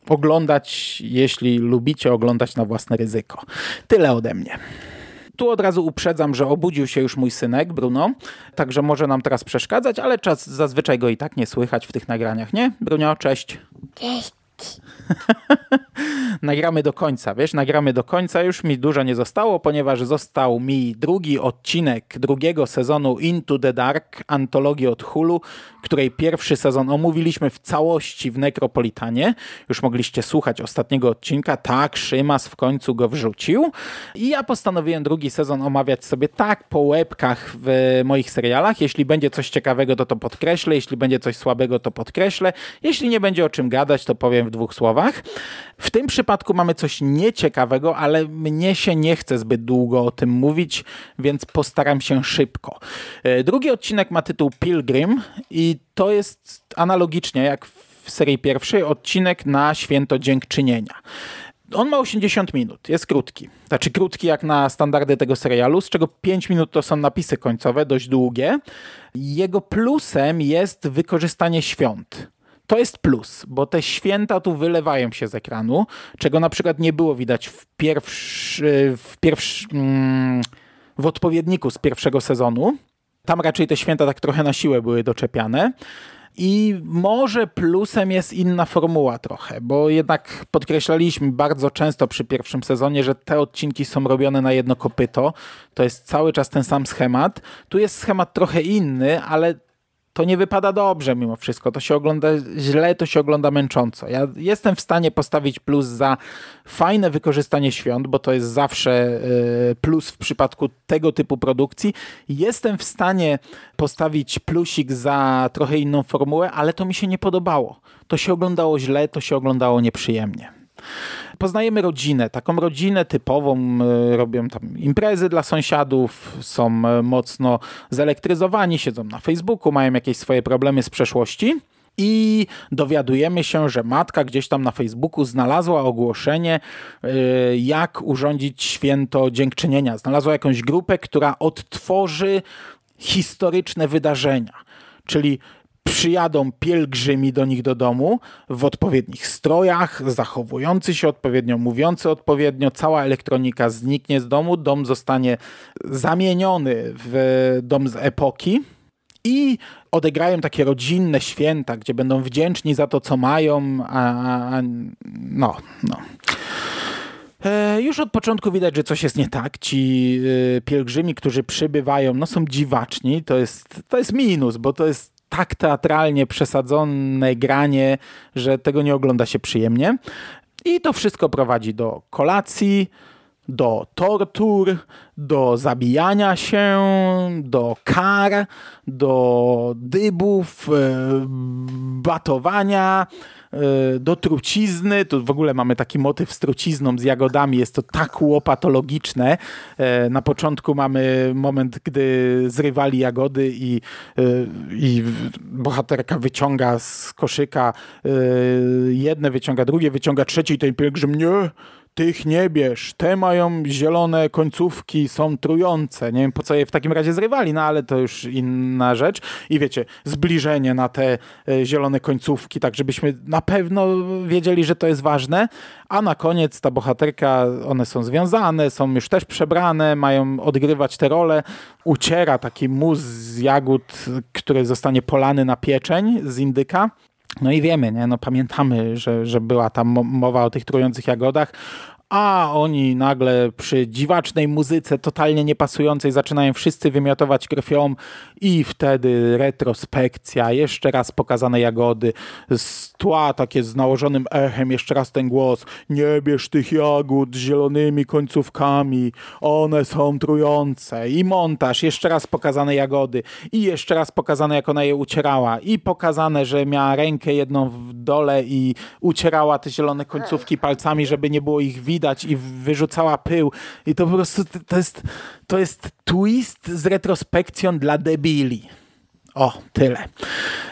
oglądać, jeśli lubicie oglądać na własne ryzyko. Tyle ode mnie. Tu od razu uprzedzam, że obudził się już mój synek Bruno, także może nam teraz przeszkadzać, ale czas zazwyczaj go i tak nie słychać w tych nagraniach, nie? Brunio, cześć. Cześć. nagramy do końca, wiesz, nagramy do końca, już mi dużo nie zostało, ponieważ został mi drugi odcinek drugiego sezonu Into the Dark, antologii od Hulu, której pierwszy sezon omówiliśmy w całości w Necropolitanie. Już mogliście słuchać ostatniego odcinka, tak, Szymas w końcu go wrzucił i ja postanowiłem drugi sezon omawiać sobie tak po łebkach w moich serialach. Jeśli będzie coś ciekawego, to to podkreślę, jeśli będzie coś słabego, to podkreślę. Jeśli nie będzie o czym gadać, to powiem w dwóch słowach. W tym przypadku mamy coś nieciekawego, ale mnie się nie chce zbyt długo o tym mówić, więc postaram się szybko. E, drugi odcinek ma tytuł Pilgrim i to jest analogicznie jak w serii pierwszej odcinek na święto dziękczynienia. On ma 80 minut, jest krótki. Znaczy krótki jak na standardy tego serialu, z czego 5 minut to są napisy końcowe, dość długie. Jego plusem jest wykorzystanie świąt to jest plus, bo te święta tu wylewają się z ekranu, czego na przykład nie było widać w pierwszy, w pierwszy, mm, w odpowiedniku z pierwszego sezonu. Tam raczej te święta tak trochę na siłę były doczepiane. I może plusem jest inna formuła trochę, bo jednak podkreślaliśmy bardzo często przy pierwszym sezonie, że te odcinki są robione na jedno kopyto. To jest cały czas ten sam schemat. Tu jest schemat trochę inny, ale to nie wypada dobrze mimo wszystko. To się ogląda źle, to się ogląda męcząco. Ja jestem w stanie postawić plus za fajne wykorzystanie świąt, bo to jest zawsze e, plus w przypadku tego typu produkcji. Jestem w stanie postawić plusik za trochę inną formułę, ale to mi się nie podobało. To się oglądało źle, to się oglądało nieprzyjemnie. Poznajemy rodzinę, taką rodzinę typową, e, robią tam imprezy dla sąsiadów, są e, mocno zelektryzowani, siedzą na Facebooku, mają jakieś swoje problemy z przeszłości. I dowiadujemy się, że matka gdzieś tam na Facebooku znalazła ogłoszenie, e, jak urządzić święto dziękczynienia. Znalazła jakąś grupę, która odtworzy historyczne wydarzenia. Czyli przyjadą pielgrzymi do nich do domu w odpowiednich strojach, zachowujący się odpowiednio, mówiący odpowiednio, cała elektronika zniknie z domu, dom zostanie zamieniony w dom z epoki i odegrają takie rodzinne święta, gdzie będą wdzięczni za to, co mają, a, no, no. E, już od początku widać, że coś jest nie tak. Ci e, pielgrzymi, którzy przybywają, no są dziwaczni. To jest, to jest minus, bo to jest tak teatralnie przesadzone granie, że tego nie ogląda się przyjemnie. I to wszystko prowadzi do kolacji, do tortur, do zabijania się, do kar, do dybów, e, batowania, do trucizny. Tu w ogóle mamy taki motyw z trucizną, z jagodami. Jest to tak łopatologiczne. E, na początku mamy moment, gdy zrywali jagody i, e, i bohaterka wyciąga z koszyka jedne, wyciąga drugie, wyciąga trzecie i ten pielgrzym nie tych nie bierz, te mają zielone końcówki, są trujące. Nie wiem po co je w takim razie zrywali, no ale to już inna rzecz. I wiecie, zbliżenie na te e, zielone końcówki, tak żebyśmy na pewno wiedzieli, że to jest ważne. A na koniec ta bohaterka, one są związane, są już też przebrane, mają odgrywać te role. Uciera taki mus z jagód, który zostanie polany na pieczeń z indyka. No i wiemy, nie? No pamiętamy, że, że była tam mowa o tych trujących jagodach. A oni nagle przy dziwacznej muzyce totalnie niepasującej zaczynają wszyscy wymiotować krwią i wtedy retrospekcja, jeszcze raz pokazane jagody, z tła takie z nałożonym echem, jeszcze raz ten głos, nie bierz tych jagód z zielonymi końcówkami, one są trujące. I montaż, jeszcze raz pokazane jagody i jeszcze raz pokazane jak ona je ucierała. I pokazane, że miała rękę jedną w dole i ucierała te zielone końcówki palcami, żeby nie było ich widać widać i wyrzucała pył. I to po prostu to jest, to jest twist z retrospekcją dla debili. O, tyle.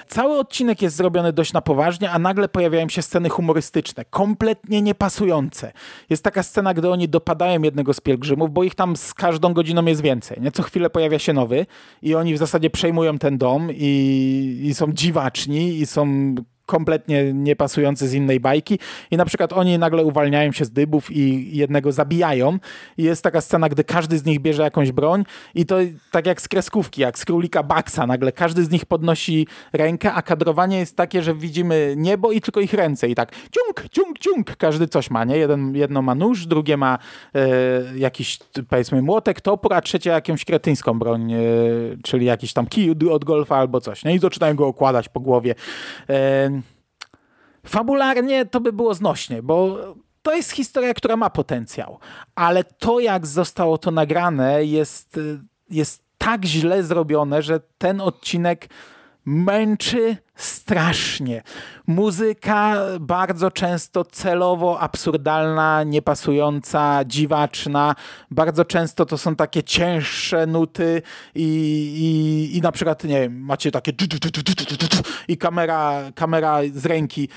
Cały odcinek jest zrobiony dość na poważnie, a nagle pojawiają się sceny humorystyczne, kompletnie niepasujące. Jest taka scena, gdy oni dopadają jednego z pielgrzymów, bo ich tam z każdą godziną jest więcej. Nie? Co chwilę pojawia się nowy i oni w zasadzie przejmują ten dom i, i są dziwaczni i są kompletnie niepasujący z innej bajki i na przykład oni nagle uwalniają się z dybów i jednego zabijają i jest taka scena, gdy każdy z nich bierze jakąś broń i to tak jak z kreskówki, jak z królika Baxa, nagle każdy z nich podnosi rękę, a kadrowanie jest takie, że widzimy niebo i tylko ich ręce i tak ciunk, ciunk, ciunk, każdy coś ma, nie? Jeden, jedno ma nóż, drugie ma e, jakiś powiedzmy młotek, topór, a trzecie jakąś kretyńską broń, e, czyli jakiś tam kij od golfa albo coś, nie? I zaczynają go okładać po głowie. E, Fabularnie to by było znośnie, bo to jest historia, która ma potencjał, ale to, jak zostało to nagrane, jest, jest tak źle zrobione, że ten odcinek męczy strasznie. Muzyka bardzo często celowo absurdalna, niepasująca, dziwaczna. Bardzo często to są takie cięższe nuty i, i, i na przykład, nie wiem, macie takie i kamera, kamera z ręki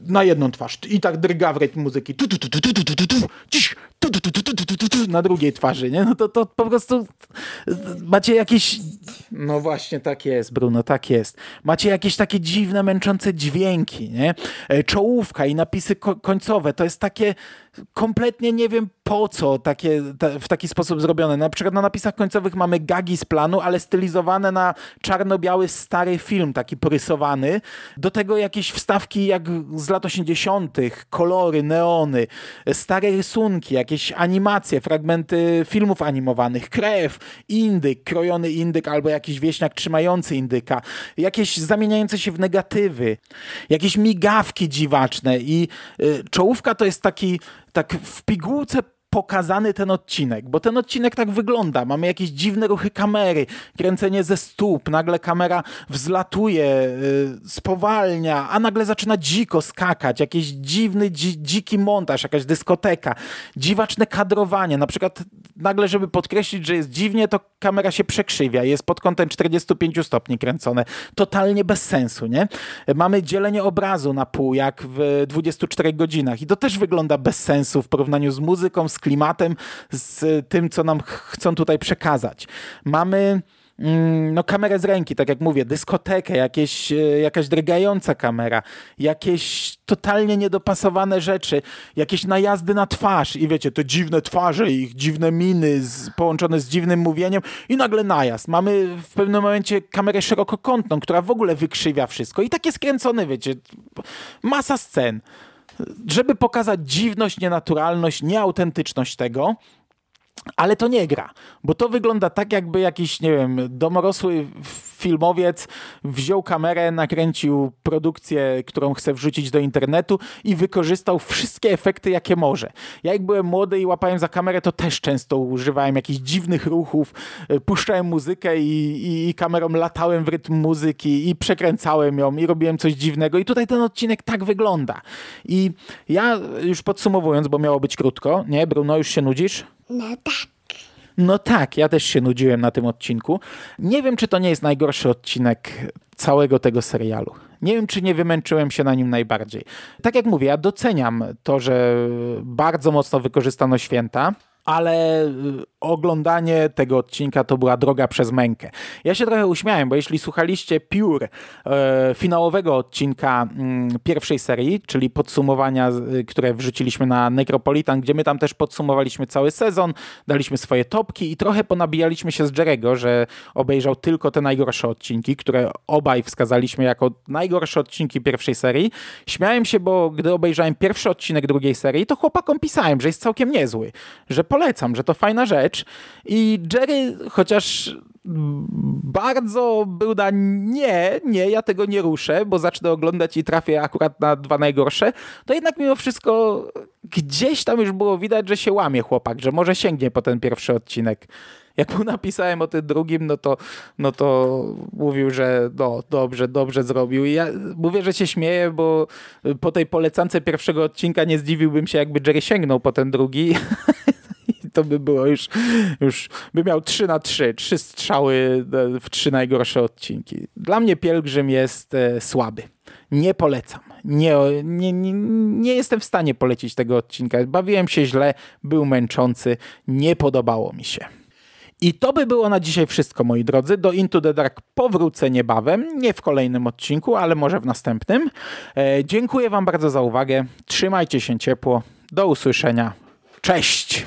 na jedną twarz i tak drga w rytm muzyki na drugiej twarzy, nie? No to, to po prostu macie jakieś... No właśnie, tak jest, Bruno, tak jest. Macie jakieś takie dziwne, męczące dźwięki, nie? Czołówka i napisy końcowe, to jest takie kompletnie nie wiem po co takie, te, w taki sposób zrobione. Na przykład na napisach końcowych mamy gagi z planu, ale stylizowane na czarno-biały stary film, taki porysowany. Do tego jakieś wstawki jak z lat 80., kolory, neony, stare rysunki, jakieś animacje, fragmenty filmów animowanych, krew, indyk, krojony indyk albo jakiś wieśniak trzymający indyka, jakieś zamieniające się w negatywy, jakieś migawki dziwaczne i y, czołówka to jest taki tak w pigułce pokazany ten odcinek, bo ten odcinek tak wygląda. Mamy jakieś dziwne ruchy kamery, kręcenie ze stóp, nagle kamera wzlatuje, yy, spowalnia, a nagle zaczyna dziko skakać, jakiś dziwny, dzi dziki montaż, jakaś dyskoteka, dziwaczne kadrowanie. Na przykład nagle, żeby podkreślić, że jest dziwnie, to kamera się przekrzywia, jest pod kątem 45 stopni kręcone. Totalnie bez sensu, nie? Mamy dzielenie obrazu na pół, jak w 24 godzinach i to też wygląda bez sensu w porównaniu z muzyką, z klimatem, z tym, co nam chcą tutaj przekazać. Mamy mm, no, kamerę z ręki, tak jak mówię, dyskotekę, jakieś, e, jakaś drgająca kamera, jakieś totalnie niedopasowane rzeczy, jakieś najazdy na twarz i wiecie, te dziwne twarze, ich dziwne miny z, połączone z dziwnym mówieniem i nagle najazd. Mamy w pewnym momencie kamerę szerokokątną, która w ogóle wykrzywia wszystko i takie skręcone, wiecie, masa scen żeby pokazać dziwność, nienaturalność, nieautentyczność tego, ale to nie gra, bo to wygląda tak, jakby jakiś, nie wiem, domorosły filmowiec wziął kamerę, nakręcił produkcję, którą chce wrzucić do internetu i wykorzystał wszystkie efekty, jakie może. Ja jak byłem młody i łapałem za kamerę, to też często używałem jakichś dziwnych ruchów, e, puszczałem muzykę i, i, i kamerą latałem w rytm muzyki i przekręcałem ją i robiłem coś dziwnego i tutaj ten odcinek tak wygląda. I ja już podsumowując, bo miało być krótko, nie Bruno, już się nudzisz? No tak. No tak, ja też się nudziłem na tym odcinku. Nie wiem, czy to nie jest najgorszy odcinek całego tego serialu. Nie wiem, czy nie wymęczyłem się na nim najbardziej. Tak jak mówię, ja doceniam to, że bardzo mocno wykorzystano święta, ale y, oglądanie tego odcinka to była droga przez mękę. Ja się trochę uśmiałem, bo jeśli słuchaliście Pure finałowego odcinka mm, pierwszej serii, czyli podsumowania, y, które wrzuciliśmy na Necropolitan, gdzie my tam też podsumowaliśmy cały sezon, daliśmy swoje topki i trochę ponabijaliśmy się z Jerego, że obejrzał tylko te najgorsze odcinki, które obaj wskazaliśmy jako najgorsze odcinki pierwszej serii. Śmiałem się, bo gdy obejrzałem pierwszy odcinek drugiej serii, to chłopakom pisałem, że jest całkiem niezły, że polecam, że to fajna rzecz. I Jerry, chociaż bardzo był na nie, nie, ja tego nie ruszę, bo zacznę oglądać i trafię akurat na dwa najgorsze, to jednak mimo wszystko gdzieś tam już było widać, że się łamie chłopak, że może sięgnie po ten pierwszy odcinek. Jak mu napisałem o tym drugim, no to, no to mówił, że no, dobrze, dobrze zrobił. I ja mówię, że się śmieję, bo po tej polecance pierwszego odcinka nie zdziwiłbym się, jakby Jerry sięgnął po ten drugi. to by było już, już by miał 3 na 3, trzy strzały w trzy najgorsze odcinki. Dla mnie Pielgrzym jest e, słaby. Nie polecam. Nie, nie, nie, nie jestem w stanie polecić tego odcinka. Bawiłem się źle, był męczący, nie podobało mi się. I to by było na dzisiaj wszystko, moi drodzy. Do Into the Dark powrócę niebawem, nie w kolejnym odcinku, ale może w następnym. E, dziękuję Wam bardzo za uwagę. Trzymajcie się ciepło. Do usłyszenia. Cześć!